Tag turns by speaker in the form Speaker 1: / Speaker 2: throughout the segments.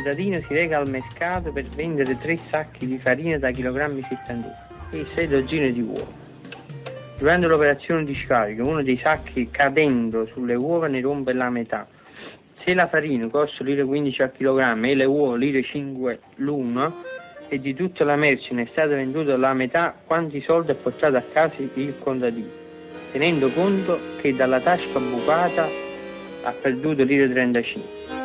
Speaker 1: contadino si reca al mercato per vendere tre sacchi di farina da chilogrammi 71 e sei dozzine di uova. Durante l'operazione di scarico, uno dei sacchi cadendo sulle uova ne rompe la metà. Se la farina costa lire 15 al chilogrammo e le uova lire 5 l'uno e di tutta la merce ne è stata venduta la metà, quanti soldi ha portato a casa il contadino, tenendo conto che dalla tasca bucata ha perduto lire 35.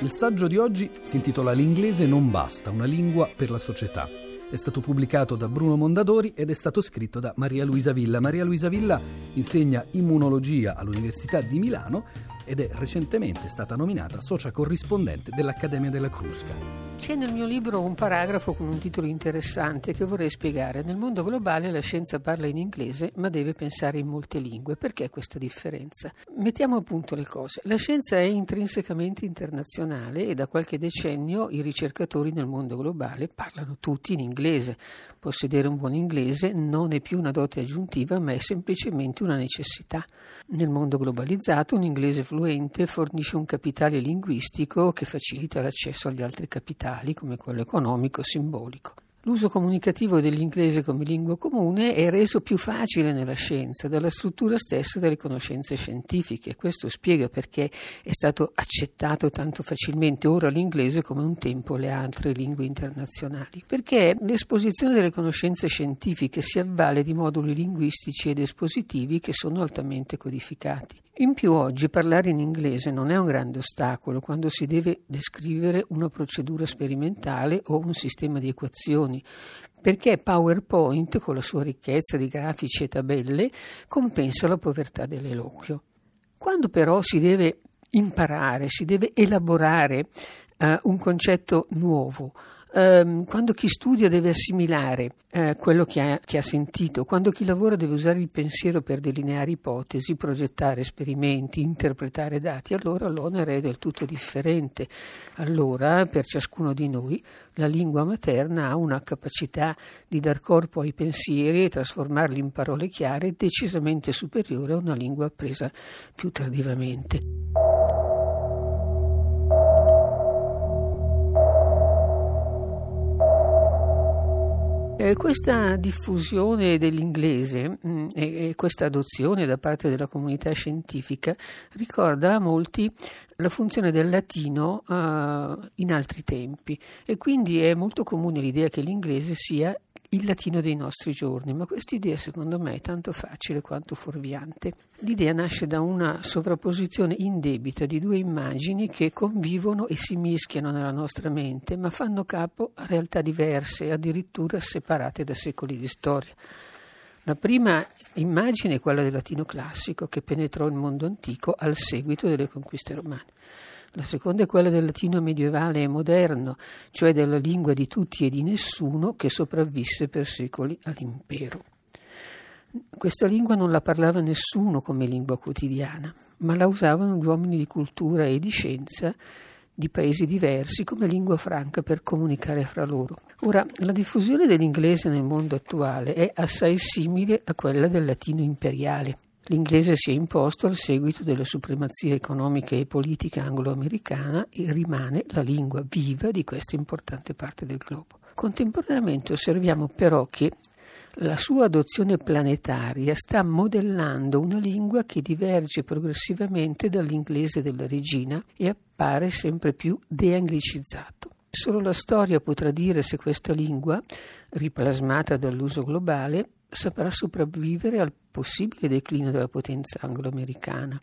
Speaker 2: Il saggio di oggi si intitola L'inglese non basta, una lingua per la società. È stato pubblicato da Bruno Mondadori ed è stato scritto da Maria Luisa Villa. Maria Luisa Villa insegna immunologia all'Università di Milano ed è recentemente stata nominata socia corrispondente dell'Accademia della Crusca.
Speaker 3: C'è nel mio libro un paragrafo con un titolo interessante che vorrei spiegare. Nel mondo globale la scienza parla in inglese ma deve pensare in molte lingue. Perché questa differenza? Mettiamo a punto le cose. La scienza è intrinsecamente internazionale e da qualche decennio i ricercatori nel mondo globale parlano tutti in inglese. Possedere un buon inglese non è più una dote aggiuntiva ma è semplicemente una necessità. Nel mondo globalizzato un inglese fluente fornisce un capitale linguistico che facilita l'accesso agli altri capitali come quello economico simbolico. L'uso comunicativo dell'inglese come lingua comune è reso più facile nella scienza dalla struttura stessa delle conoscenze scientifiche. Questo spiega perché è stato accettato tanto facilmente ora l'inglese come un tempo le altre lingue internazionali. Perché l'esposizione delle conoscenze scientifiche si avvale di moduli linguistici ed espositivi che sono altamente codificati. In più oggi parlare in inglese non è un grande ostacolo quando si deve descrivere una procedura sperimentale o un sistema di equazioni, perché PowerPoint, con la sua ricchezza di grafici e tabelle, compensa la povertà dell'eloquio. Quando però si deve imparare, si deve elaborare uh, un concetto nuovo, ehm, quando chi studia deve assimilare eh, quello che ha, che ha, sentito, quando chi lavora deve usare il pensiero per delineare ipotesi, progettare esperimenti, interpretare dati, allora l'onere è del tutto differente. Allora, per ciascuno di noi, la lingua materna ha una capacità di dar corpo ai pensieri e trasformarli in parole chiare decisamente superiore a una lingua appresa più tardivamente. Eh, questa diffusione dell'inglese mh, mm, e, e, questa adozione da parte della comunità scientifica ricorda a molti la funzione del latino uh, in altri tempi. E quindi è molto comune l'idea che l'inglese sia il latino dei nostri giorni, ma questa idea secondo me è tanto facile quanto fuorviante. L'idea nasce da una sovrapposizione indebita di due immagini che convivono e si mischiano nella nostra mente, ma fanno capo a realtà diverse, addirittura separate da secoli di storia. La prima immagine è quella del latino classico che penetrò il mondo antico al seguito delle conquiste romane. La seconda è quella del latino medievale e moderno, cioè della lingua di tutti e di nessuno che sopravvisse per secoli all'impero. Questa lingua non la parlava nessuno come lingua quotidiana, ma la usavano gli uomini di cultura e di scienza di paesi diversi come lingua franca per comunicare fra loro. Ora, la diffusione dell'inglese nel mondo attuale è assai simile a quella del latino imperiale. L'inglese si è imposto al seguito della supremazia economica e politica anglo-americana e rimane la lingua viva di questa importante parte del globo. Contemporaneamente osserviamo però che la sua adozione planetaria sta modellando una lingua che diverge progressivamente dall'inglese della regina e appare sempre più deanglicizzato. Solo la storia potrà dire se questa lingua, riplasmata dall'uso globale, saprà sopravvivere al possibile declino della potenza anglo-americana,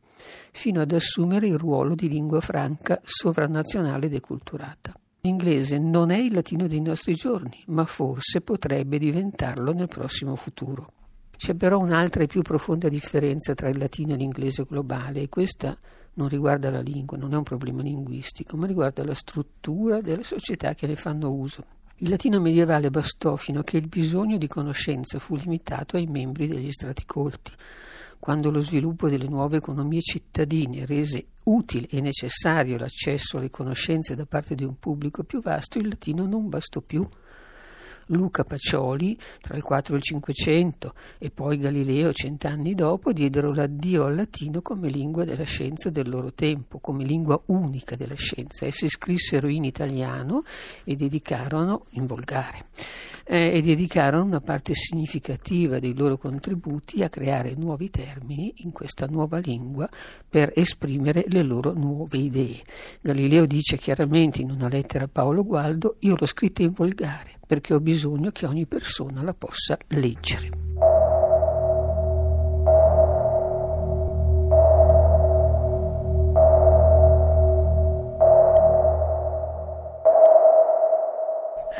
Speaker 3: fino ad assumere il ruolo di lingua franca sovranazionale deculturata. L'inglese non è il latino dei nostri giorni, ma forse potrebbe diventarlo nel prossimo futuro. C'è però un'altra e più profonda differenza tra il latino e l'inglese globale e questa non riguarda la lingua, non è un problema linguistico, ma riguarda la struttura delle società che ne fanno uso. Il latino medievale bastò fino a che il bisogno di conoscenza fu limitato ai membri degli strati colti. Quando lo sviluppo delle nuove economie cittadine rese utile e necessario l'accesso alle conoscenze da parte di un pubblico più vasto, il latino non bastò più. Luca Pacioli tra il 4 e il 500 e poi Galileo cent'anni dopo diedero l'addio al latino come lingua della scienza del loro tempo, come lingua unica della scienza. Essi scrissero in italiano e dedicarono in volgare eh, e dedicarono una parte significativa dei loro contributi a creare nuovi termini in questa nuova lingua per esprimere le loro nuove idee. Galileo dice chiaramente in una lettera a Paolo Gualdo: Io l'ho scritta in volgare perché ho bisogno che ogni persona la possa leggere.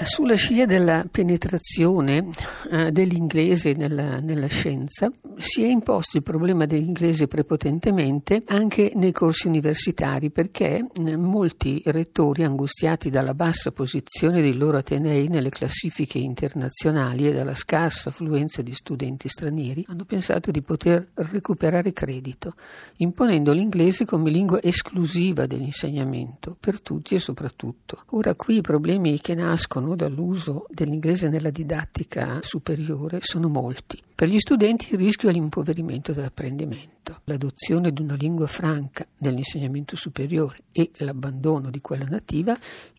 Speaker 3: Sulla scia della penetrazione eh, dell'inglese nella, nella, scienza si è imposto il problema dell'inglese prepotentemente anche nei corsi universitari perché eh, molti rettori angustiati dalla bassa posizione dei loro atenei nelle classifiche internazionali e dalla scarsa affluenza di studenti stranieri hanno pensato di poter recuperare credito imponendo l'inglese come lingua esclusiva dell'insegnamento per tutti e soprattutto. Ora qui i problemi che nascono dall'uso dell'inglese nella didattica superiore sono molti. Per gli studenti il rischio è l'impoverimento dell'apprendimento, l'adozione di una lingua franca nell'insegnamento superiore e l'abbandono di quella nativa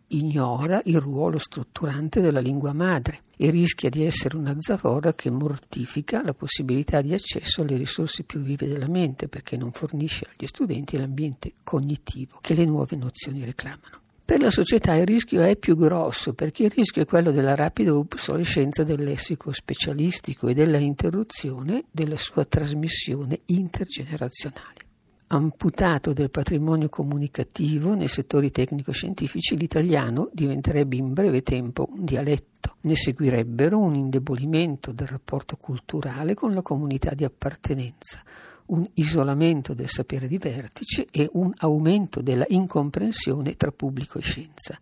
Speaker 3: ignora il ruolo strutturante della lingua madre e rischia di essere una zavorra che mortifica la possibilità di accesso alle risorse più vive della mente perché non fornisce agli studenti l'ambiente cognitivo che le nuove nozioni reclamano. Per la società il rischio è più grosso perché il rischio è quello della rapida obsolescenza del lessico specialistico e della interruzione della sua trasmissione intergenerazionale. Amputato del patrimonio comunicativo nei settori tecnico-scientifici, l'italiano diventerebbe in breve tempo un dialetto. Ne seguirebbero un indebolimento del rapporto culturale con la comunità di appartenenza, un isolamento del sapere di vertice e un aumento della incomprensione tra pubblico e scienza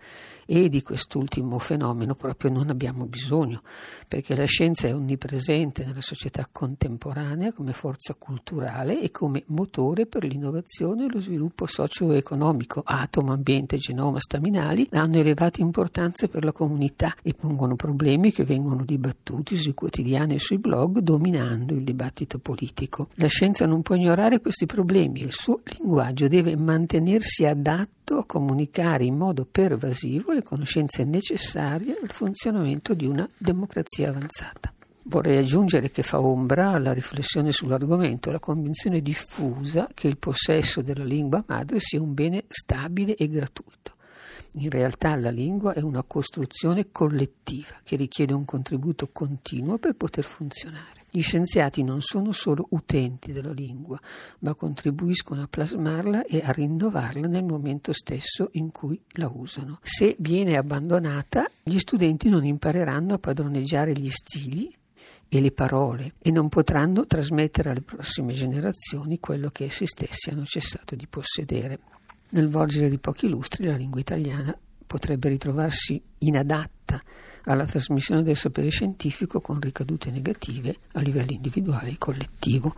Speaker 3: e di quest'ultimo fenomeno proprio non abbiamo bisogno, perché la scienza è onnipresente nella società contemporanea come forza culturale e come motore per l'innovazione e lo sviluppo socio-economico. Atomo, ambiente, genoma, staminali hanno elevata importanza per la comunità e pongono problemi che vengono dibattuti sui quotidiani e sui blog, dominando il dibattito politico. La scienza non può ignorare questi problemi il suo linguaggio deve mantenersi adatto a comunicare in modo pervasivo le conoscenze necessarie al funzionamento di una democrazia avanzata. Vorrei aggiungere che fa ombra alla riflessione sull'argomento la convinzione diffusa che il possesso della lingua madre sia un bene stabile e gratuito. In realtà la lingua è una costruzione collettiva che richiede un contributo continuo per poter funzionare. Gli scienziati non sono solo utenti della lingua, ma contribuiscono a plasmarla e a rinnovarla nel momento stesso in cui la usano. Se viene abbandonata, gli studenti non impareranno a padroneggiare gli stili e le parole e non potranno trasmettere alle prossime generazioni quello che essi stessi hanno cessato di possedere. Nel volgere di pochi lustri la lingua italiana potrebbe ritrovarsi inadatta alla trasmissione del sapere scientifico con ricadute negative a livello individuale e collettivo.